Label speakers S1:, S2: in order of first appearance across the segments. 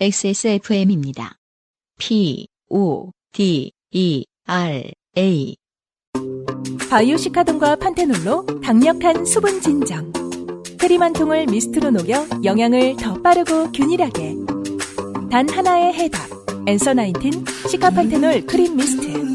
S1: XSFM입니다. P, O, D, E, R, A.
S2: 바이오시카돈과 판테놀로 강력한 수분 진정. 크림 한 통을 미스트로 녹여 영양을 더 빠르고 균일하게. 단 하나의 해답. 엔서 나인틴 시카판테놀 크림 미스트.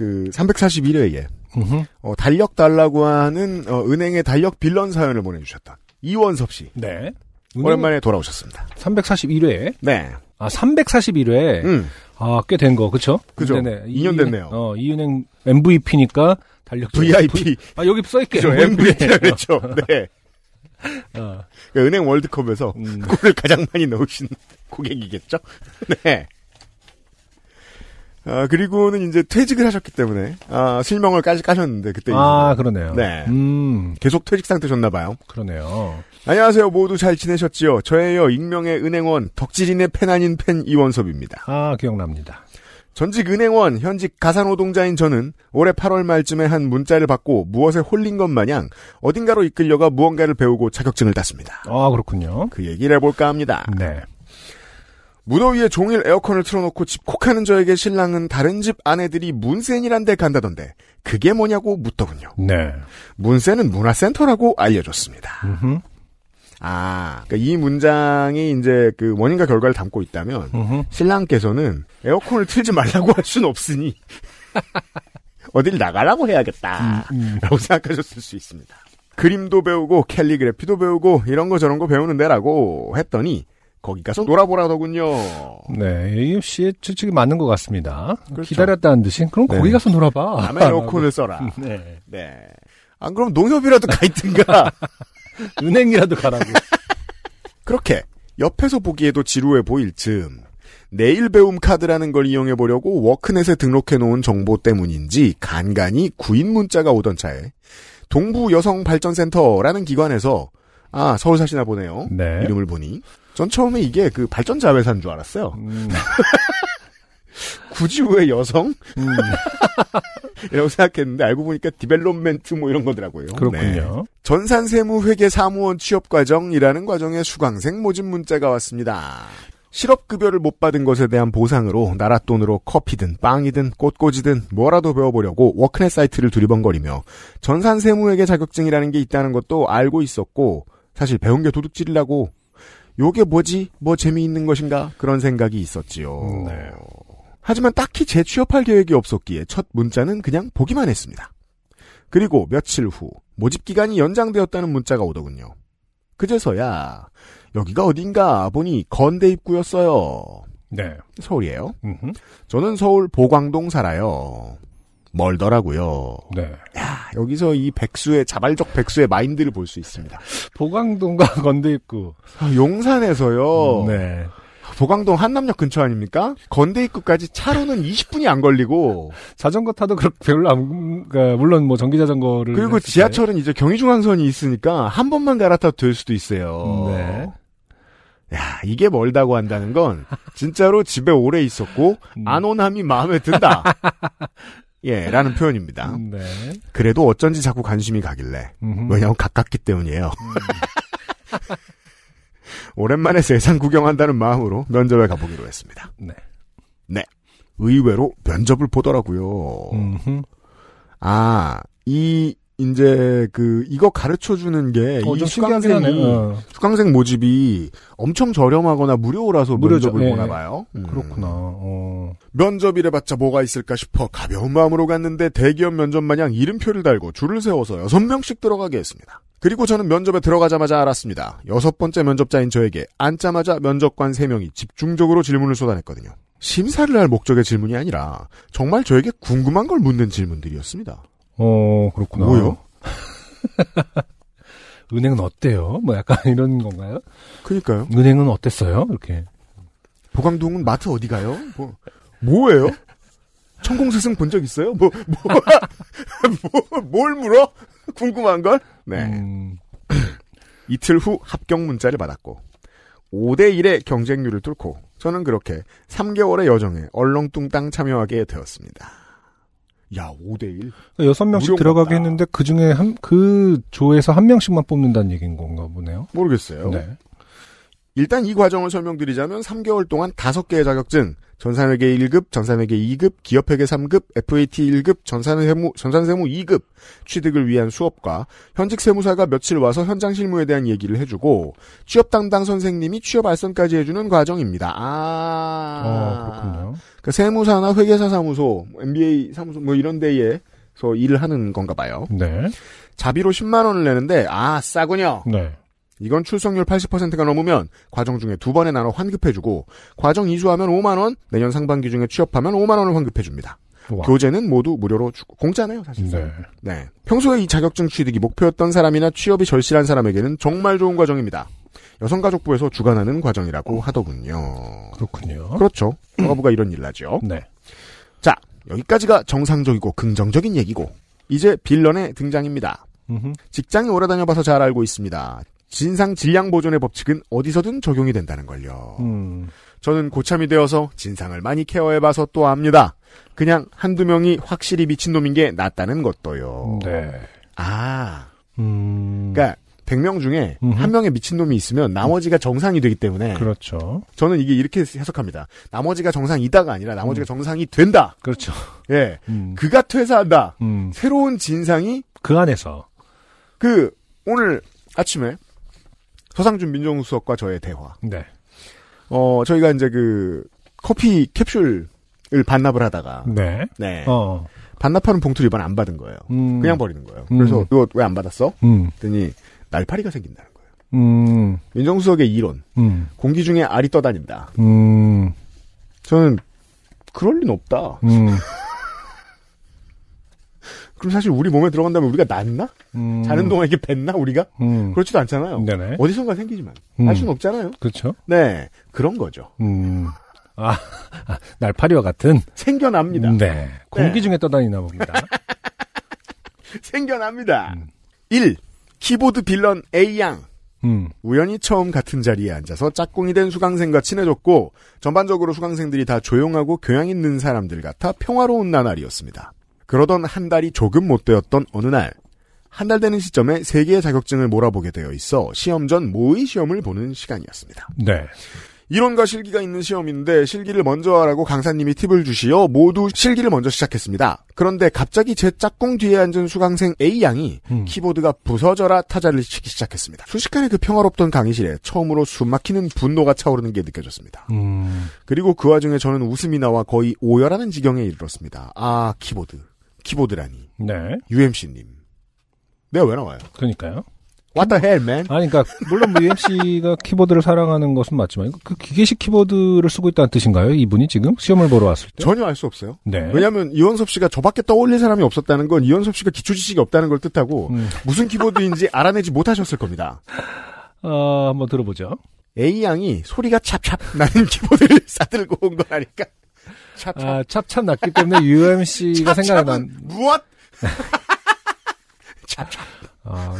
S3: 그 341회에
S4: 음흠.
S3: 어, 달력 달라고 하는 어, 은행의 달력 빌런 사연을 보내주셨던 이원섭 씨
S4: 네.
S3: 오랜만에 돌아오셨습니다.
S4: 341회.
S3: 네,
S4: 아, 341회.
S3: 음,
S4: 아, 꽤 된 거, 그쵸?
S3: 그죠.
S4: 네네.
S3: 2년 됐네요.
S4: 어, 이 은행 MVP니까 달력.
S3: VIP
S4: 아, 여기 써있게.
S3: 그죠 MVP라 그랬죠. 네,
S4: 어,
S3: 그 은행 월드컵에서
S4: 음.
S3: 골을 가장 많이 넣으신 고객이겠죠. 네. 아 그리고는 이제 퇴직을 하셨기 때문에 아 실명을까지 까셨는데 그때
S4: 아, 그러네요.
S3: 네.
S4: 음,
S3: 계속 퇴직 상태셨나 봐요.
S4: 그러네요.
S3: 안녕하세요. 모두 잘 지내셨지요? 저예요. 익명의 은행원 덕질인의 팬 아닌 팬 이원섭입니다.
S4: 아, 기억납니다.
S3: 전직 은행원, 현직 가사노동자인 저는 올해 8월 말쯤에 한 문자를 받고 무엇에 홀린 것 마냥 어딘가로 이끌려가 무언가를 배우고 자격증을 땄습니다.
S4: 아, 그렇군요.
S3: 그 얘기를 해볼까 합니다.
S4: 네.
S3: 무더위에 종일 에어컨을 틀어놓고 집콕하는 저에게 신랑은 다른 집 아내들이 문센이란 데 간다던데 그게 뭐냐고 묻더군요.
S4: 네.
S3: 문센은 문화센터라고 알려줬습니다.
S4: 음흠.
S3: 아, 그러니까 이 문장이 이제 그 원인과 결과를 담고 있다면
S4: 음흠.
S3: 신랑께서는 에어컨을 틀지 말라고 할 수는 없으니 어딜 나가라고 해야겠다
S4: 음.
S3: 라고 생각하셨을 수 있습니다. 그림도 배우고 캘리그래피도 배우고 이런 거 저런 거 배우는 데라고 했더니 거기 가서 놀아보라더군요.
S4: 네. AU 씨의 추측이 맞는 것 같습니다.
S3: 그렇죠.
S4: 기다렸다는 듯이. 그럼
S3: 네.
S4: 거기 가서 놀아봐.
S3: 남의 에어컨을 써라.
S4: 네.
S3: 네. 안 그럼 농협이라도 가 있든가.
S4: 은행이라도 가라고.
S3: 그렇게 옆에서 보기에도 지루해 보일 즈음 내일 배움 카드라는 걸 이용해 보려고 워크넷에 등록해 놓은 정보 때문인지 간간히 구인 문자가 오던 차에 동부 여성 발전센터라는 기관에서 아 서울 사시나 보네요.
S4: 네.
S3: 이름을 보니 전 처음에 이게 그 발전 자 회사인 줄 알았어요.
S4: 음,
S3: 굳이 왜 여성?
S4: 음,
S3: 이라고 생각했는데 알고 보니까 development 뭐 이런 거더라고요. 네.
S4: 그렇군요.
S3: 전산세무회계 사무원 취업과정이라는 과정에 수강생 모집 문자가 왔습니다. 실업급여를 못 받은 것에 대한 보상으로 나라 돈으로 커피든 빵이든 꽃꽂이든 뭐라도 배워보려고 워크넷 사이트를 두리번거리며 전산세무회계 자격증이라는 게 있다는 것도 알고 있었고 사실 배운 게 도둑질이라고 요게 뭐지? 뭐 재미있는 것인가? 그런 생각이 있었지요.
S4: 네.
S3: 하지만 딱히 재취업할 계획이 없었기에 첫 문자는 그냥 보기만 했습니다. 그리고 며칠 후 모집 기간이 연장되었다는 문자가 오더군요. 그제서야 여기가 어딘가 보니 건대 입구였어요.
S4: 네.
S3: 서울이에요.
S4: 음흠.
S3: 저는 서울 보광동 살아요. 멀더라고요.
S4: 네.
S3: 야, 여기서 이 백수의 자발적 백수의 마인드를 볼 수 있습니다.
S4: 보강동과 건대 입구.
S3: 아, 용산에서요.
S4: 네.
S3: 보광동 한남역 근처 아닙니까? 건대 입구까지 차로는 20분이 안 걸리고
S4: 자전거 타도 그렇게 별로 안, 그러니까 물론 뭐 전기 자전거를.
S3: 그리고. 지하철은 이제 경의중앙선이 있으니까 한 번만 갈아타도 될 수도 있어요.
S4: 네.
S3: 야, 이게 멀다고 한다는 건 진짜로 집에 오래 있었고
S4: 음.
S3: 안온함이 마음에 든다. 예, 라는 표현입니다.
S4: 네.
S3: 그래도 어쩐지 자꾸 관심이 가길래.
S4: 음흠.
S3: 왜냐면 가깝기 때문이에요. 오랜만에 세상 구경한다는 마음으로 면접에 가보기로 했습니다.
S4: 네.
S3: 네. 의외로 면접을 보더라고요.
S4: 음흠.
S3: 아, 이, 이제, 그, 이거 가르쳐 주는 게,
S4: 어,
S3: 이
S4: 하네.
S3: 수강생이,
S4: 어.
S3: 수강생 모집이 엄청 저렴하거나 무료라서
S4: 무료죠.
S3: 면접을
S4: 예.
S3: 보나 봐요. 음.
S4: 그렇구나. 어.
S3: 면접이래봤자 뭐가 있을까 싶어 가벼운 마음으로 갔는데 대기업 면접 마냥 이름표를 달고 줄을 세워서 여섯 명씩 들어가게 했습니다. 그리고 저는 면접에 들어가자마자 알았습니다. 여섯 번째 면접자인 저에게 앉자마자 면접관 세 명이 집중적으로 질문을 쏟아냈거든요. 심사를 할 목적의 질문이 아니라 정말 저에게 궁금한 걸 묻는 질문들이었습니다.
S4: 어, 그렇구나.
S3: 뭐요?
S4: 은행은 어때요? 뭐 약간 이런 건가요?
S3: 그니까요.
S4: 은행은 어땠어요? 이렇게.
S3: 보강동은 마트 어디 가요? 뭐, 뭐예요? 천공스승 본 적 있어요? 뭐, 뭐, 뭐, 뭘 물어? 궁금한 걸? 네.
S4: 음,
S3: 이틀 후 합격 문자를 받았고 5대1의 경쟁률을 뚫고 저는 그렇게 3개월의 여정에 얼렁뚱땅 참여하게 되었습니다. 야, 5대1?
S4: 그러니까 여섯 명씩
S3: 무료인
S4: 들어가게. 했는데 그 중에 한 그 조에서 한 명씩만 뽑는다는 얘기인 건가 보네요.
S3: 모르겠어요.
S4: 네.
S3: 일단 이 과정을 설명드리자면 3개월 동안 5개의 자격증, 전산회계 1급, 전산회계 2급, 기업회계 3급, FAT 1급, 전산세무, 전산세무 2급 취득을 위한 수업과 현직 세무사가 며칠 와서 현장 실무에 대한 얘기를 해주고 취업 담당 선생님이 취업 알선까지 해주는 과정입니다. 아,
S4: 어, 그렇군요.
S3: 그러니까 세무사나 회계사 사무소, MBA 사무소 뭐 이런 데에 서 일을 하는 건가 봐요.
S4: 네.
S3: 자비로 10만 원을 내는데 아 싸군요.
S4: 네.
S3: 이건 출석률 80%가 넘으면 과정 중에 두 번에 나눠 환급해주고 과정 이수하면 5만 원, 내년 상반기 중에 취업하면 5만 원을 환급해줍니다.
S4: 와.
S3: 교재는 모두 무료로 주고 공짜네요 사실.
S4: 네.
S3: 네. 평소에 이 자격증 취득이 목표였던 사람이나 취업이 절실한 사람에게는 정말 좋은 과정입니다. 여성가족부에서 주관하는 과정이라고 하더군요.
S4: 그렇군요.
S3: 그렇죠. 허가부가 이런 일을 하죠.
S4: 네.
S3: 자, 여기까지가 정상적이고 긍정적인 얘기고 이제 빌런의 등장입니다. 직장에 오래 다녀봐서 잘 알고 있습니다. 진상 질량 보존의 법칙은 어디서든 적용이 된다는 걸요.
S4: 음.
S3: 저는 고참이 되어서 진상을 많이 케어해봐서 또 압니다. 그냥 한두 명이 확실히 미친놈인 게 낫다는 것도요.
S4: 네.
S3: 아,
S4: 음.
S3: 그러니까 100명 중에
S4: 음흠.
S3: 한 명의 미친놈이 있으면 나머지가 정상이 되기 때문에
S4: 그렇죠.
S3: 저는 이게 이렇게 해석합니다. 나머지가 정상이다가 아니라 나머지가 정상이 된다.
S4: 그렇죠.
S3: 예.
S4: 음.
S3: 그가 퇴사한다.
S4: 음.
S3: 새로운 진상이
S4: 그 안에서.
S3: 그 오늘 아침에 서상준 민정수석과 저의 대화.
S4: 네.
S3: 어 저희가 이제 그 커피 캡슐을 반납을 하다가
S4: 네.
S3: 네
S4: 어.
S3: 반납하는 봉투를 이번 안 받은 거예요.
S4: 음.
S3: 그냥 버리는 거예요.
S4: 음.
S3: 그래서 이거 왜 안 받았어?
S4: 음.
S3: 그랬더니 날파리가 생긴다는 거예요.
S4: 음.
S3: 민정수석의 이론.
S4: 음.
S3: 공기 중에 알이 떠다닌다.
S4: 음.
S3: 저는 그럴 리는 없다.
S4: 음.
S3: 그럼 사실 우리 몸에 들어간 다면 우리가 낫나?
S4: 음.
S3: 자는 동안 이게 뱉나 우리가?
S4: 음.
S3: 그렇지도 않잖아요.
S4: 네네.
S3: 어디선가 생기지만
S4: 음.
S3: 알 수는 없잖아요.
S4: 그렇죠.
S3: 네 그런 거죠.
S4: 음. 아, 아, 날파리와 같은.
S3: 생겨납니다.
S4: 네. 공기 중에 떠다니나 봅니다.
S3: 생겨납니다.
S4: 음.
S3: 1. 키보드 빌런 A양.
S4: 음.
S3: 우연히 처음 같은 자리에 앉아서 짝꿍이 된 수강생과 친해졌고 전반적으로 수강생들이 다 조용하고 교양 있는 사람들 같아 평화로운 나날이었습니다. 그러던 한 달이 조금 못 되었던 어느 날, 한 달 되는 시점에 세 개의 자격증을 몰아보게 되어 있어 시험 전 모의 시험을 보는 시간이었습니다.
S4: 네.
S3: 이론과 실기가 있는 시험인데 실기를 먼저 하라고 강사님이 팁을 주시어 모두 실기를 먼저 시작했습니다. 그런데 갑자기 제 짝꿍 뒤에 앉은 수강생 A 양이
S4: 음.
S3: 키보드가 부서져라 타자를 치기 시작했습니다. 순식간에 그 평화롭던 강의실에 처음으로 숨막히는 분노가 차오르는 게 느껴졌습니다.
S4: 음.
S3: 그리고 그 와중에 저는 웃음이 나와 거의 오열하는 지경에 이르렀습니다. 아 키보드, 키보드라니
S4: 네.
S3: UMC님. 내가 왜 나와요?
S4: 그러니까요.
S3: What the hell, man?
S4: 아니, 그러니까 물론 뭐 UMC가 키보드를 사랑하는 것은 맞지만 그 기계식 키보드를 쓰고 있다는 뜻인가요? 이분이 지금 시험을 보러 왔을 때?
S3: 전혀 알 수 없어요.
S4: 네.
S3: 왜냐하면 이원섭 씨가 저밖에 떠올릴 사람이 없었다는 건 이원섭 씨가 기초 지식이 없다는 걸 뜻하고
S4: 음.
S3: 무슨 키보드인지 알아내지 못하셨을 겁니다.
S4: 어, 한번 들어보죠.
S3: A 양이 소리가 찹찹 나는 키보드를 싸들고 온 거라니까. 찹찹.
S4: 아, 찹찹 났기 때문에 UMC가 생각이 난,
S3: 무엇? 찹찹.
S4: 아,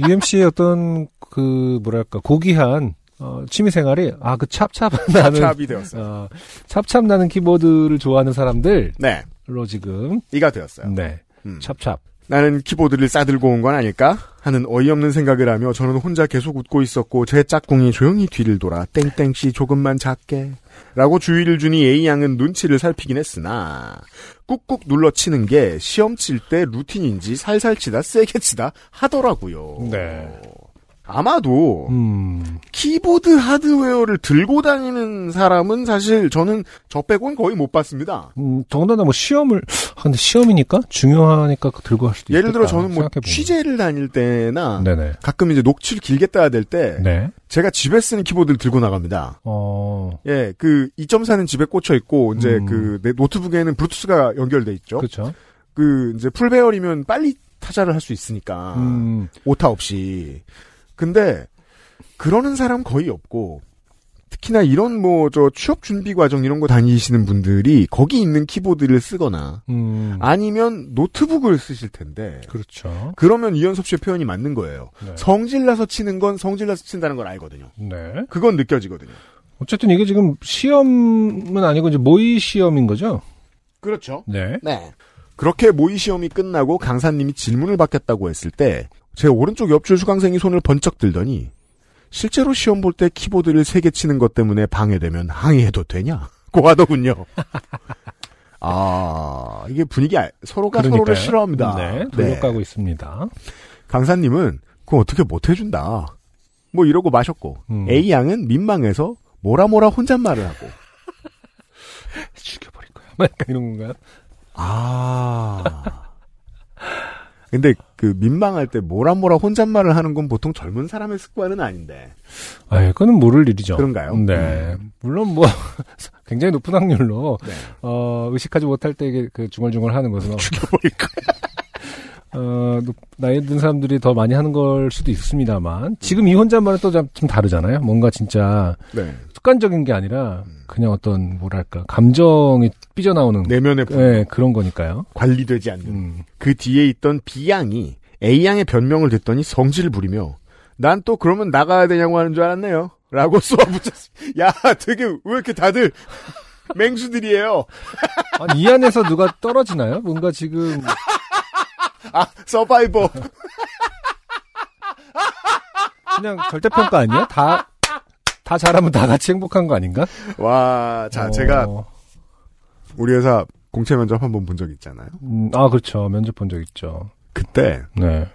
S4: UMC의 어떤 그 뭐랄까 고귀한 어, 취미 생활이 아 그 찹찹 나는
S3: 찹찹이 되었어요.
S4: 어, 찹찹 나는 키보드를 좋아하는 사람들로
S3: 네,
S4: 지금
S3: 이가 되었어요.
S4: 네
S3: 음.
S4: 찹찹
S3: 나는 키보드를 싸들고 온 건 아닐까? 하는 어이없는 생각을 하며 저는 혼자 계속 웃고 있었고 제 짝꿍이 조용히 뒤를 돌아 땡땡씨 조금만 작게 라고 주의를 주니 A양은 눈치를 살피긴 했으나 꾹꾹 눌러 치는 게 시험 칠 때 루틴인지 살살 치다 세게 치다 하더라고요.
S4: 네.
S3: 아마도
S4: 음
S3: 키보드 하드웨어를 들고 다니는 사람은 사실 저는 저 빼고는 거의 못 봤습니다.
S4: 음, 더군다나 뭐 시험을 아, 근데 시험이니까 중요하니까 들고 할 수도
S3: 예를 들어 저는 뭐
S4: 생각해보면.
S3: 취재를 다닐 때나
S4: 네네
S3: 가끔 이제 녹취를 길게 따야 될때
S4: 네
S3: 제가 집에 쓰는 키보드를 들고 나갑니다.
S4: 어,
S3: 예, 그 2.4는 집에 꽂혀 있고 이제
S4: 음.
S3: 그내 노트북에는 블루투스가 연결돼 있죠. 그,
S4: 그렇죠.
S3: 이제 풀배열이면 빨리 타자를 할 수 있으니까
S4: 음,
S3: 오타 없이. 근데 그러는 사람 거의 없고 특히나 이런 뭐 저 취업 준비 과정 이런 거 다니시는 분들이 거기 있는 키보드를 쓰거나
S4: 음,
S3: 아니면 노트북을 쓰실 텐데
S4: 그렇죠.
S3: 그러면 이현섭 씨의 표현이 맞는 거예요.
S4: 네.
S3: 성질나서 치는 건 성질나서 친다는 걸 알거든요.
S4: 네.
S3: 그건 느껴지거든요.
S4: 어쨌든 이게 지금 시험은 아니고 이제 모의 시험인 거죠?
S3: 그렇죠.
S4: 네.
S3: 네. 그렇게 모의 시험이 끝나고 강사님이 질문을 받겠다고 했을 때 제 오른쪽 옆줄 수강생이 손을 번쩍 들더니 실제로 시험 볼 때 키보드를 세 개 치는 것 때문에 방해되면 항의해도 되냐? 고 하더군요. 아, 이게 분위기, 알- 서로가 서로를
S4: 그러니까요.
S3: 싫어합니다.
S4: 네, 돌려가고 있습니다.
S3: 강사님은 그거 어떻게 못 해준다. 뭐 이러고 마셨고
S4: 음.
S3: A 양은 민망해서 뭐라 뭐라 혼잣말을 하고
S4: 죽여버릴 거야. 막 약간 이런 건가요?
S3: 아 근데 그 민망할 때 뭐라 뭐라 혼잣말을 하는 건 보통 젊은 사람의 습관은 아닌데
S4: 아, 그거는 모를 일이죠.
S3: 그런가요?
S4: 네.
S3: 음.
S4: 물론 뭐 굉장히 높은 확률로
S3: 네.
S4: 어, 의식하지 못할 때 이게 그 중얼중얼 하는 것은
S3: 죽여버릴 거야.
S4: 어, 높- 나이 든 사람들이 더 많이 하는 걸 수도 있습니다만 지금 이 혼잣말은 또 좀 다르잖아요. 뭔가 진짜
S3: 네.
S4: 습관적인 게 아니라 그냥 어떤 뭐랄까 감정이 삐져나오는
S3: 내면의 분
S4: 네, 그런 거니까요.
S3: 관리되지 않는
S4: 음.
S3: 그 뒤에 있던 B 양이 A 양의 변명을 듣더니 성질을 부리며 난 또 그러면 나가야 되냐고 하는 줄 알았네요. 라고 쏘아붙였습니다. 야, 되게 왜 이렇게 다들 맹수들이에요.
S4: 아니, 이 안에서 누가 떨어지나요? 뭔가 지금
S3: 아, 서바이버.
S4: 그냥 절대평가 아니야? 다, 다 잘하면 다 같이 행복한 거 아닌가?
S3: 와, 자,
S4: 어,
S3: 제가 우리 회사 공채 면접 한 번 본 적 있잖아요.
S4: 음, 아, 그렇죠. 면접 본 적 있죠.
S3: 그때
S4: 네.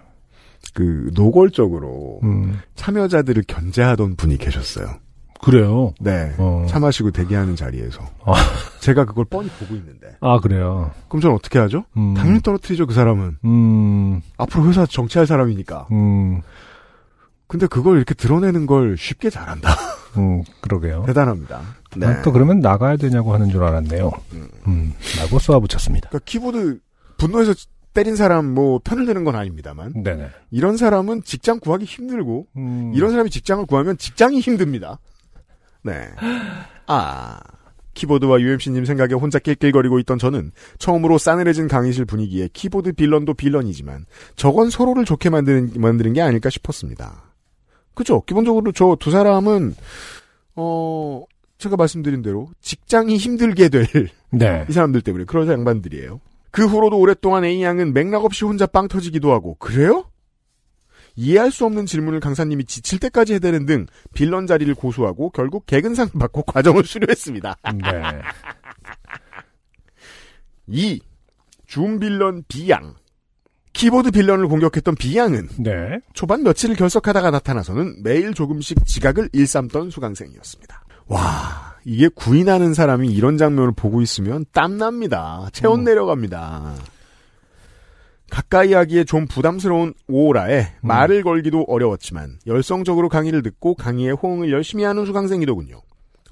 S3: 그 노골적으로
S4: 음,
S3: 참여자들을 견제하던 분이 계셨어요.
S4: 그래요.
S3: 네.
S4: 어.
S3: 차 마시고 대기하는 자리에서.
S4: 아.
S3: 제가 그걸 뻔히 보고 있는데.
S4: 아, 그래요.
S3: 그럼 저는 어떻게 하죠?
S4: 음,
S3: 당연히 떨어뜨리죠, 그 사람은.
S4: 음,
S3: 앞으로 회사 정치할 사람이니까.
S4: 음,
S3: 근데 그걸 이렇게 드러내는 걸 쉽게 잘한다.
S4: 음, 그러게요.
S3: 대단합니다. 네.
S4: 난또 그러면 나가야 되냐고 하는 줄 알았네요. 음, 라고 쏘아붙였습니다.
S3: 그러니까 키보드 분노해서 때린 사람 뭐 편을 드는 건 아닙니다만
S4: 네네.
S3: 이런 사람은 직장 구하기 힘들고
S4: 음,
S3: 이런 사람이 직장을 구하면 직장이 힘듭니다. 네. 아. 키보드와 UMC님 생각에 혼자 낄낄거리고 있던 저는 처음으로 싸늘해진 강의실 분위기에 키보드 빌런도 빌런이지만 저건 서로를 좋게 만드는, 만드는 게 아닐까 싶었습니다. 그죠? 기본적으로 저 두 사람은, 어, 제가 말씀드린 대로 직장이 힘들게 될 이
S4: 네.
S3: 사람들 때문에 그런 양반들이에요. 그 후로도 오랫동안 A양은 맥락 없이 혼자 빵 터지기도 하고 그래요? 이해할 수 없는 질문을 강사님이 지칠 때까지 해대는 등 빌런 자리를 고수하고 결국 개근상 받고 과정을 수료했습니다.
S4: 네.
S3: 2. 줌 빌런 B양 키보드 빌런을 공격했던 B양은
S4: 네.
S3: 초반 며칠을 결석하다가 나타나서는 매일 조금씩 지각을 일삼던 수강생이었습니다. 와, 이게 구인하는 사람이 이런 장면을 보고 있으면 땀납니다. 체온
S4: 음.
S3: 내려갑니다. 가까이 하기에 좀 부담스러운 오라에 말을 걸기도 어려웠지만 열성적으로 강의를 듣고 강의에 호응을 열심히 하는 수강생이더군요.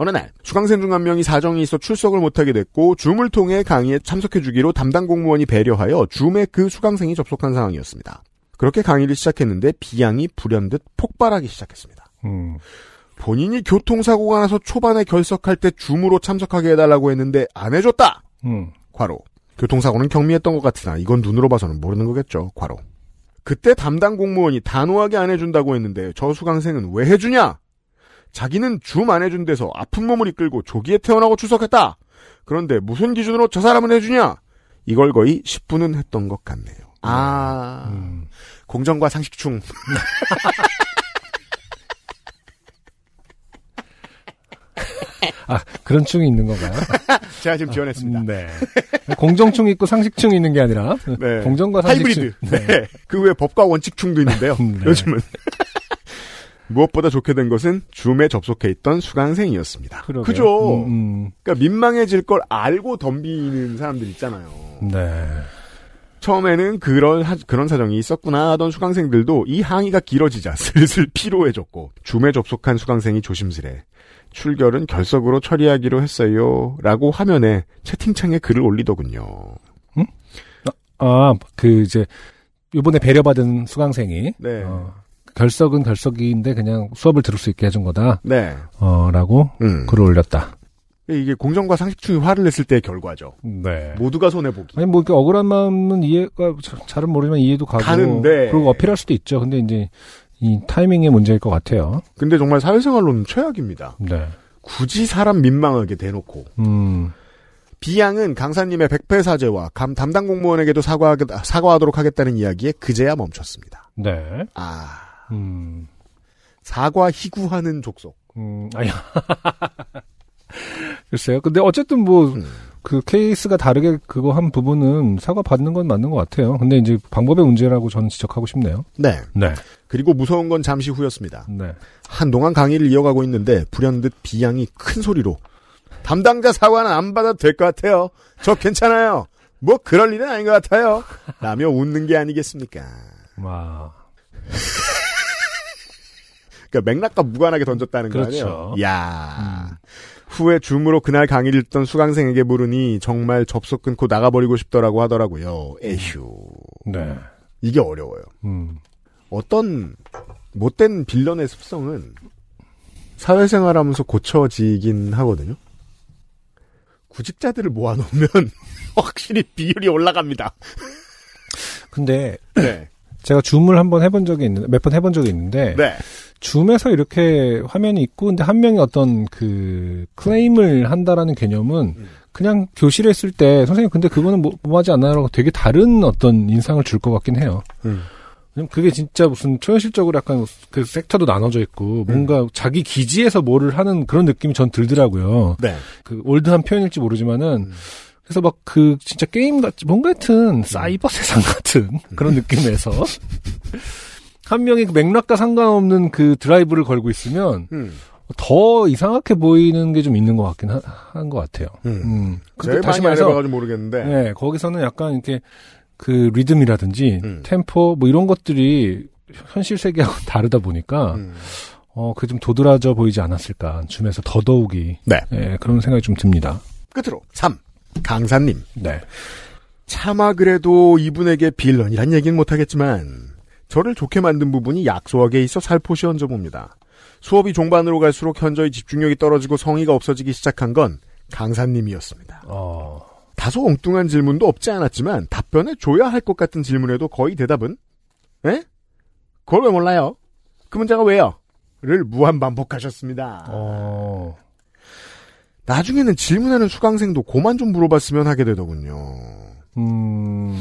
S3: 어느 날 수강생 중 한 명이 사정이 있어 출석을 못하게 됐고 줌을 통해 강의에 참석해주기로 담당 공무원이 배려하여 줌에 그 수강생이 접속한 상황이었습니다. 그렇게 강의를 시작했는데 비양이 불현듯 폭발하기 시작했습니다.
S4: 음,
S3: 본인이 교통사고가 나서 초반에 결석할 때 줌으로 참석하게 해달라고 했는데 안 해줬다!
S4: 음,
S3: 과로. 교통사고는 경미했던 것 같으나 이건 눈으로 봐서는 모르는 거겠죠. 과로. 그때 담당 공무원이 단호하게 안 해준다고 했는데 저 수강생은 왜 해주냐? 자기는 줌 안 해준 데서 아픈 몸을 이끌고 조기에 태어나고 출석했다. 그런데 무슨 기준으로 저 사람은 해주냐? 이걸 거의 10분은 했던 것 같네요. 아,
S4: 음.
S3: 공정과 상식충.
S4: 아, 그런 충이 있는 건가요?
S3: 제가 지금 지원했습니다.
S4: 네. 공정충 있고 상식충 있는 게 아니라
S3: 네.
S4: 공정과 상식충.
S3: 하이브리드. 네. 그 외에 법과 원칙충도 있는데요.
S4: 네.
S3: 요즘은. 무엇보다 좋게 된 것은 줌에 접속해 있던 수강생이었습니다.
S4: 그러게요.
S3: 그죠?
S4: 음, 음.
S3: 그러니까 민망해질 걸 알고 덤비는 사람들 있잖아요.
S4: 네.
S3: 처음에는 그런 하- 그런 사정이 있었구나 하던 수강생들도 이 항의가 길어지자 슬슬 피로해졌고 줌에 접속한 수강생이 조심스레 출결은 결석으로 처리하기로 했어요. 라고 화면에 채팅창에 글을 올리더군요.
S4: 아, 그 이제 요번에 배려받은 수강생이
S3: 네.
S4: 어, 결석은 결석인데 그냥 수업을 들을 수 있게 해준 거다.
S3: 네.
S4: 어, 라고
S3: 음.
S4: 글을 올렸다.
S3: 이게 공정과 상식충이 화를 냈을 때의 결과죠.
S4: 네.
S3: 모두가 손해보기.
S4: 아니 뭐 이렇게 억울한 마음은 이해가 자- 잘은 모르지만 이해도 가고
S3: 가는데.
S4: 그리고 어필할 수도 있죠. 근데 이제 이 타이밍의 문제일 것 같아요.
S3: 근데 정말 사회생활로는 최악입니다.
S4: 네.
S3: 굳이 사람 민망하게 대놓고
S4: 음.
S3: B양은 강사님의 백패 사죄와 감 담당 공무원에게도 사과 사과하도록 하겠다는 이야기에 그제야 멈췄습니다.
S4: 네.
S3: 아
S4: 음.
S3: 사과 희구하는 족속.
S4: 음, 아니야. 글쎄요. 근데 어쨌든 뭐,
S3: 음.
S4: 그 케이스가 다르게 그거 한 부분은 사과 받는 건 맞는 것 같아요. 근데 이제 방법의 문제라고 저는 지적하고 싶네요.
S3: 네.
S4: 네.
S3: 그리고 무서운 건 잠시 후였습니다.
S4: 네.
S3: 한동안 강의를 이어가고 있는데 불현듯 B양이 큰 소리로 담당자 사과는 안 받아도 될 것 같아요. 저 괜찮아요. 뭐 그럴 일은 아닌 것 같아요. 라며 웃는 게 아니겠습니까?
S4: 와.
S3: 그러니까 맥락과 무관하게 던졌다는 거
S4: 그렇죠.
S3: 아니에요? 야 후에 줌으로 그날 강의를 듣던 수강생에게 물으니 정말 접속 끊고 나가버리고 싶더라고 하더라고요. 에휴.
S4: 네.
S3: 이게 어려워요.
S4: 음.
S3: 어떤 못된 빌런의 습성은 사회생활하면서 고쳐지긴 하거든요. 구직자들을 모아놓으면 확실히 비율이 올라갑니다.
S4: 근데
S3: 네.
S4: 제가 줌을 한번 해본 적이 있는데, 몇 번 해본 적이 있는데,
S3: 네.
S4: 줌에서 이렇게 화면이 있고, 근데 한 명이 어떤 그 클레임을 한다라는 개념은
S3: 음.
S4: 그냥 교실에 있을 때, 선생님 근데 그거는 뭐, 뭐 하지 않나요? 되게 다른 어떤 인상을 줄 것 같긴 해요.
S3: 음.
S4: 그게 진짜 무슨 초현실적으로 약간 그 섹터도 나눠져 있고 뭔가 자기 기지에서 뭐를 하는 그런 느낌이 전 들더라고요.
S3: 네.
S4: 그 올드한 표현일지 모르지만은
S3: 음.
S4: 그래서 막 그 진짜 게임 같 뭔가 하여튼 사이버 세상 같은 그런 느낌에서 한 명이 그 맥락과 상관없는 그 드라이브를 걸고 있으면
S3: 음.
S4: 더 이상하게 보이는 게 좀 있는 것 같긴 한 것 같아요.
S3: 음.
S4: 음. 근데 다시 말해서
S3: 모르겠는데.
S4: 네, 거기서는 약간 이렇게 그 리듬이라든지
S3: 음.
S4: 템포 뭐 이런 것들이 현실 세계하고 다르다 보니까
S3: 음.
S4: 어 그 좀 도드라져 보이지 않았을까 줌에서 더더욱이
S3: 네.
S4: 예, 그런 생각이 좀 듭니다.
S3: 끝으로 3. 강사님.
S4: 네.
S3: 차마 그래도 이분에게 빌런이란 얘기는 못하겠지만 저를 좋게 만든 부분이 약소하게 있어 살포시 얹어봅니다. 수업이 종반으로 갈수록 현저히 집중력이 떨어지고 성의가 없어지기 시작한 건 강사님이었습니다.
S4: 어.
S3: 다소 엉뚱한 질문도 없지 않았지만 답변해 줘야 할 것 같은 질문에도 거의 대답은 에? 그걸 왜 몰라요? 그 문제가 왜요? 를 무한 반복하셨습니다.
S4: 어.
S3: 나중에는 질문하는 수강생도 고만 좀 물어봤으면 하게 되더군요.
S4: 음.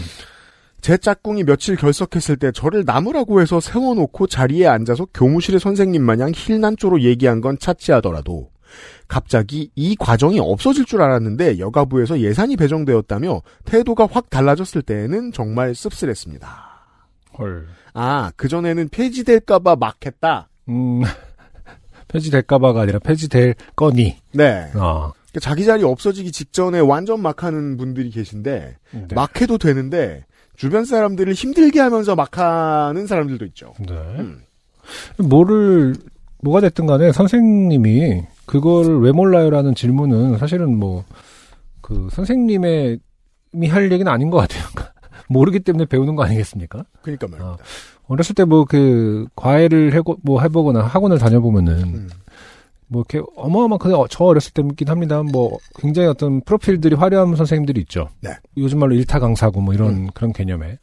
S3: 제 짝꿍이 며칠 결석했을 때 저를 나무라고 해서 세워놓고 자리에 앉아서 교무실의 선생님 마냥 힐난조로 얘기한 건 차치하더라도 갑자기 이 과정이 없어질 줄 알았는데 여가부에서 예산이 배정되었다며 태도가 확 달라졌을 때에는 정말 씁쓸했습니다.
S4: 헐.
S3: 아, 그전에는 폐지될까봐 막 했다?
S4: 음. 폐지될까봐가 아니라 폐지될 거니.
S3: 네.
S4: 어.
S3: 그러니까 자기 자리 없어지기 직전에 완전 막 하는 분들이 계신데,
S4: 네.
S3: 막 해도 되는데, 주변 사람들을 힘들게 하면서 막 하는 사람들도 있죠.
S4: 네.
S3: 음.
S4: 뭐를 뭐가 됐든 간에 선생님이 그거를 왜 몰라요라는 질문은 사실은 뭐 그 선생님의 이할 얘기는 아닌 것 같아요. 모르기 때문에 배우는 거 아니겠습니까?
S3: 그러니까 말입니다.
S4: 어렸을 때 뭐 그 과외를 해고 뭐 해보거나 학원을 다녀보면은
S3: 음.
S4: 뭐 이렇게 어마어마 근데 저 어렸을 때있긴 합니다. 뭐 굉장히 어떤 프로필들이 화려한 선생님들이 있죠.
S3: 네.
S4: 요즘 말로 일타 강사고 뭐 이런
S3: 음.
S4: 그런 개념에.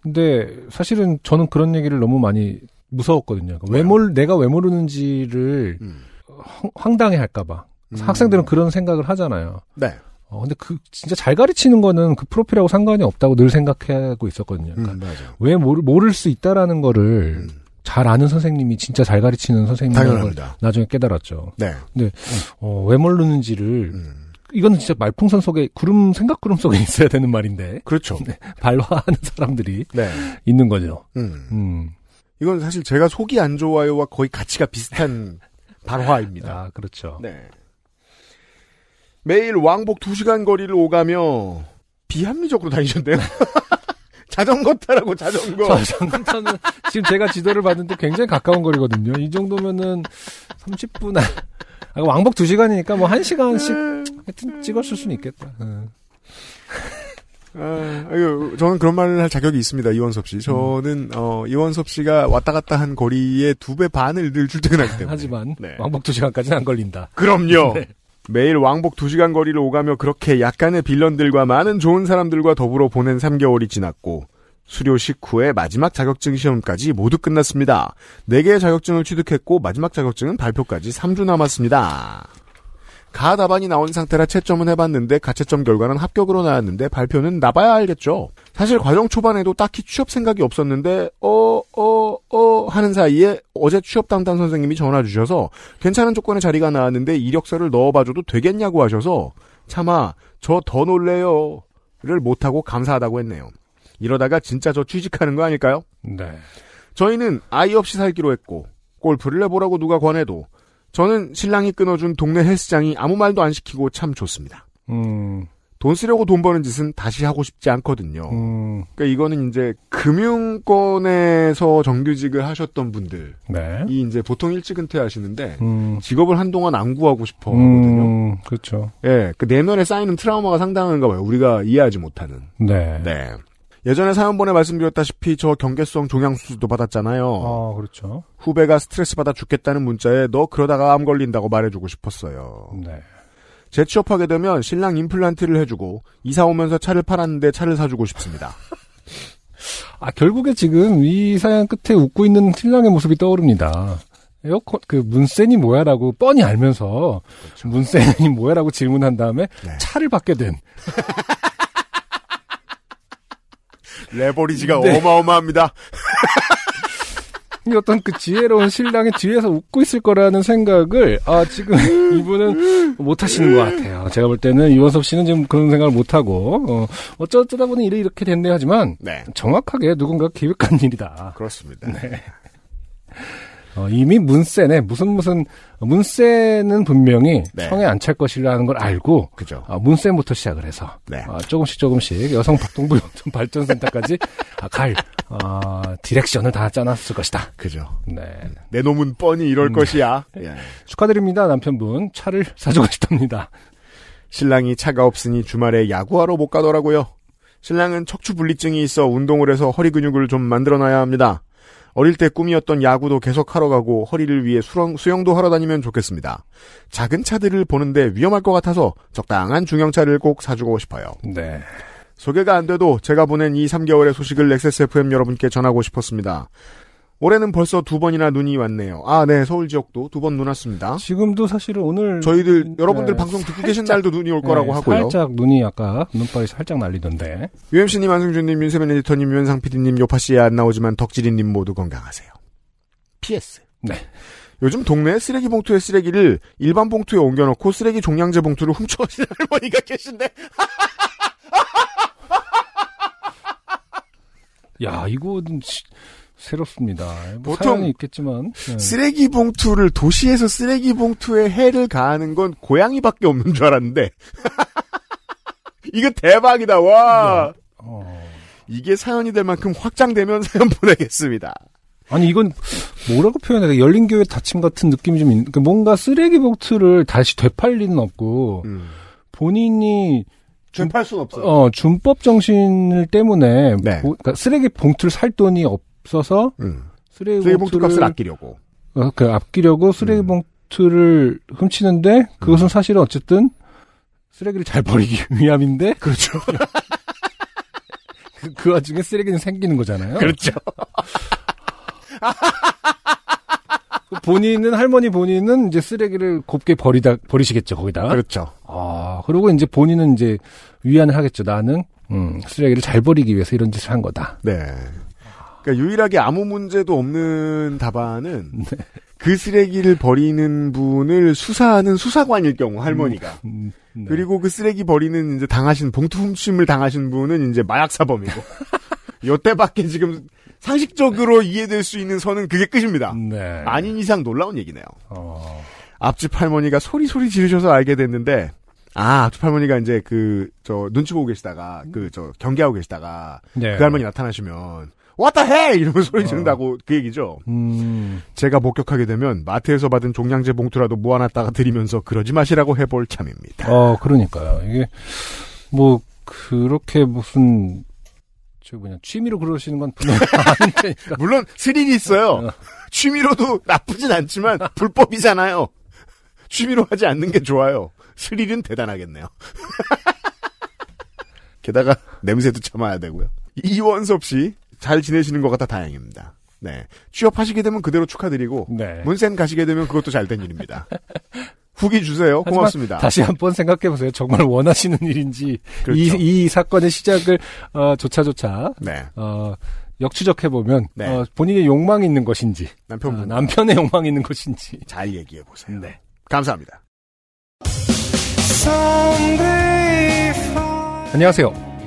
S4: 근데 사실은 저는 그런 얘기를 너무 많이 무서웠거든요. 그러니까 왜? 몰, 내가 왜 모르는지를
S3: 음.
S4: 황- 황당해 할까봐.
S3: 음.
S4: 학생들은 그런 생각을 하잖아요.
S3: 네.
S4: 어, 근데 그, 진짜 잘 가르치는 거는 그 프로필하고 상관이 없다고 늘 생각하고 있었거든요.
S3: 음,
S4: 그러니까
S3: 맞아.
S4: 왜 모를, 모를 수 있다라는 거를
S3: 음,
S4: 잘 아는 선생님이 진짜 잘 가르치는 걸
S3: 당연합니다.
S4: 나중에 깨달았죠.
S3: 네.
S4: 어, 왜 모르는지를,
S3: 음,
S4: 이거는 진짜 말풍선 속에, 구름, 생각 구름 속에 있어야 되는 말인데,
S3: 그렇죠.
S4: 발화하는 사람들이
S3: 네.
S4: 있는 거죠.
S3: 음.
S4: 음.
S3: 이건 사실 제가 속이 안 좋아요와 거의 가치가 비슷한 발화입니다.
S4: 아, 그렇죠.
S3: 네. 매일 왕복 2시간 거리를 오가며 비합리적으로 다니셨네요. 자전거 타라고 자전거.
S4: 자전거는 지금 제가 지도를 봤는데 굉장히 가까운 거리거든요. 이 정도면은 30분, 아, 왕복 2시간이니까 뭐 1시간씩 하여튼 찍었을 수는 있겠다. 응.
S3: 아, 아유, 저는 그런 말을 할 자격이 있습니다. 이원섭 씨. 저는 어, 이원섭 씨가 왔다 갔다 한 거리의 두 배 반을 늘 출퇴근하기 때문에.
S4: 하지만
S3: 네.
S4: 왕복 2시간까지는 안 걸린다.
S3: 그럼요. 매일 왕복 2시간 거리를 오가며 그렇게 약간의 빌런들과 많은 좋은 사람들과 더불어 보낸 3개월이 지났고 수료 식후에 마지막 자격증 시험까지 모두 끝났습니다. 4개의 자격증을 취득했고 마지막 자격증은 발표까지 3주 남았습니다. 가 답안이 나온 상태라 채점은 해봤는데 가채점 결과는 합격으로 나왔는데 발표는 나봐야 알겠죠. 사실 과정 초반에도 딱히 취업 생각이 없었는데 어 어, 어 하는 사이에 어제 취업 담당 선생님이 전화 주셔서 괜찮은 조건의 자리가 나왔는데 이력서를 넣어봐줘도 되겠냐고 하셔서 차마 저 더 놀래요를 못하고 감사하다고 했네요. 이러다가 진짜 저 취직하는 거 아닐까요?
S4: 네.
S3: 저희는 아이 없이 살기로 했고 골프를 해보라고 누가 권해도 저는 신랑이 끊어준 동네 헬스장이 아무 말도 안 시키고 참 좋습니다.
S4: 음,
S3: 돈 쓰려고 돈 버는 짓은 다시 하고 싶지 않거든요.
S4: 음,
S3: 그러니까 이거는 이제 금융권에서 정규직을 하셨던 분들이
S4: 네.
S3: 이제 보통 일찍 은퇴하시는데
S4: 음,
S3: 직업을 한동안 안 구하고 싶어 하거든요.
S4: 음, 그렇죠.
S3: 예, 그 내면에 쌓이는 트라우마가 상당한가 봐요. 우리가 이해하지 못하는.
S4: 네.
S3: 네. 예전에 사연번에 말씀드렸다시피 저 경계성 종양수술도 받았잖아요.
S4: 아, 그렇죠.
S3: 후배가 스트레스 받아 죽겠다는 문자에 너 그러다가 암 걸린다고 말해주고 싶었어요.
S4: 네.
S3: 재취업하게 되면 신랑 임플란트를 해주고 이사 오면서 차를 팔았는데 차를 사주고 싶습니다.
S4: 아, 결국에 지금 이 사연 끝에 웃고 있는 신랑의 모습이 떠오릅니다. 에어컨, 그, 문센이 뭐야라고 뻔히 알면서, 문센이 뭐야라고 질문한 다음에
S3: 네.
S4: 차를 받게 된.
S3: 레버리지가
S4: 네.
S3: 어마어마합니다.
S4: 이 어떤 그 지혜로운 신랑이 뒤에서 웃고 있을 거라는 생각을, 아, 지금 이분은 못 하시는 것 같아요. 제가 볼 때는 이원섭 씨는 지금 그런 생각을 못 하고, 어, 어쩌다 보니 일이 이렇게 됐네 하지만,
S3: 네.
S4: 정확하게 누군가 기획한 일이다.
S3: 그렇습니다.
S4: 어, 이미 문세네 무슨 무슨 문세는 분명히
S3: 네.
S4: 성에 안 찰 것이라는 걸 알고
S3: 그죠.
S4: 어, 문세부터 시작을 해서
S3: 네.
S4: 어, 조금씩 조금씩 여성 박동부 발전센터까지 아, 갈 어, 디렉션을 다 짜놨을 것이다.
S3: 그죠.
S4: 네.
S3: 내 놈은 뻔히 이럴
S4: 음.
S3: 것이야. 예.
S4: 축하드립니다 남편분 차를 사주고 싶답니다.
S3: 신랑이 차가 없으니 주말에 야구하러 못 가더라고요. 신랑은 척추 분리증이 있어 운동을 해서 허리 근육을 좀 만들어놔야 합니다. 어릴 때 꿈이었던 야구도 계속 하러 가고 허리를 위해 수영, 수영도 하러 다니면 좋겠습니다. 작은 차들을 보는데 위험할 것 같아서 적당한 중형차를 꼭 사주고 싶어요.
S4: 네.
S3: 소개가 안 돼도 제가 보낸 이 3개월의 소식을 XSFM 여러분께 전하고 싶었습니다. 올해는 벌써 두 번이나 눈이 왔네요. 아, 네, 서울 지역도 두 번 눈 왔습니다.
S4: 지금도 사실은 오늘
S3: 저희들 여러분들
S4: 네,
S3: 방송 듣고
S4: 살짝-
S3: 계신 날도 눈이 올 거라고
S4: 네,
S3: 하고요.
S4: 살짝 눈이 아까 눈발이 살짝 날리던데.
S3: UMC님, 안승준님, 윤세민 에디터님, 유현상 PD님, 요파 씨에 안 나오지만 덕질이님 모두 건강하세요. PS.
S4: 네.
S3: 요즘 동네 쓰레기 봉투에 쓰레기를 일반 봉투에 옮겨놓고 쓰레기 종량제 봉투를 훔쳐가시는 할머니가 계신데
S4: 야 이거는 시- 새롭습니다. 뭐
S3: 보통
S4: 있겠지만 네.
S3: 쓰레기 봉투를 도시에서 쓰레기 봉투에 해를 가하는 건 고양이밖에 없는 줄 알았는데 이거 대박이다 와
S4: 어.
S3: 이게 사연이 될 만큼 확장되면 사연 보내겠습니다.
S4: 아니 이건 뭐라고 표현해야 돼? 열린 교회 닫힘 같은 느낌이 좀 있는. 그러니까 뭔가 쓰레기 봉투를 다시 되팔 리는 없고
S3: 음.
S4: 본인이
S3: 준팔 순 없어요.
S4: 어 준법 정신 때문에
S3: 네.
S4: 보- 그러니까 쓰레기 봉투를 살 돈이 없 어서
S3: 음.
S4: 쓰레기,
S3: 쓰레기 봉투 값을 아끼려고.
S4: 어, 그 아끼려고 쓰레기
S3: 음.
S4: 봉투를 훔치는데 그것은 사실은 어쨌든 쓰레기를 잘 버리기 위함인데
S3: 그렇죠.
S4: 그, 그 와중에 쓰레기는 생기는 거잖아요.
S3: 그렇죠.
S4: 본인은 할머니 본인은 이제 쓰레기를 곱게 버리다 버리시겠죠 거기다.
S3: 그렇죠.
S4: 아 그리고 이제 본인은 이제 위안을 하겠죠. 나는 음, 쓰레기를 잘 버리기 위해서 이런 짓을 한 거다.
S3: 네. 그러니까 유일하게 아무 문제도 없는 답안은 그 쓰레기를 버리는 분을 수사하는 수사관일 경우 할머니가
S4: 음, 네.
S3: 그리고 그 쓰레기 버리는 이제 당하신 봉투 훔침을 당하신 분은 이제 마약 사범이고 요때밖에 지금 상식적으로 이해될 수 있는 선은 그게 끝입니다.
S4: 네.
S3: 아닌 이상 놀라운 얘기네요.
S4: 어,
S3: 앞집 할머니가 소리 소리 지르셔서 알게 됐는데 아 앞집 할머니가 이제 그 저 눈치 보고 계시다가 그 저 경계하고 계시다가
S4: 네.
S3: 그 할머니 나타나시면 왔다 해 이러면 소리 지른다고 그 얘기죠.
S4: 음,
S3: 제가 목격하게 되면 마트에서 받은 종량제 봉투라도 모아놨다가 드리면서 그러지 마시라고 해볼 참입니다.
S4: 어 그러니까요. 이게 뭐 그렇게 무슨 저 뭐냐 취미로 그러시는 건 분명 아닌데니까.
S3: 물론 스릴이 있어요.
S4: 어.
S3: 취미로도 나쁘진 않지만 불법이잖아요. 취미로 하지 않는 게 좋아요. 스릴은 대단하겠네요. 게다가 냄새도 참아야 되고요. 이원섭 씨 잘 지내시는 것 같아 다행입니다. 네. 취업하시게 되면 그대로 축하드리고
S4: 네.
S3: 문센 가시게 되면 그것도 잘 된 일입니다. 후기 주세요. 고맙습니다.
S4: 다시 한번 생각해 보세요. 정말 원하시는 일인지
S3: 그렇죠.
S4: 이, 이 사건의 시작을 어, 조차조차
S3: 네.
S4: 어, 역추적해 보면
S3: 네.
S4: 어, 본인의 욕망이 있는 것인지
S3: 남편분
S4: 아, 남편의 욕망이 있는 것인지
S3: 잘 얘기해 보세요.
S4: 네.
S3: 감사합니다.
S4: 안녕하세요.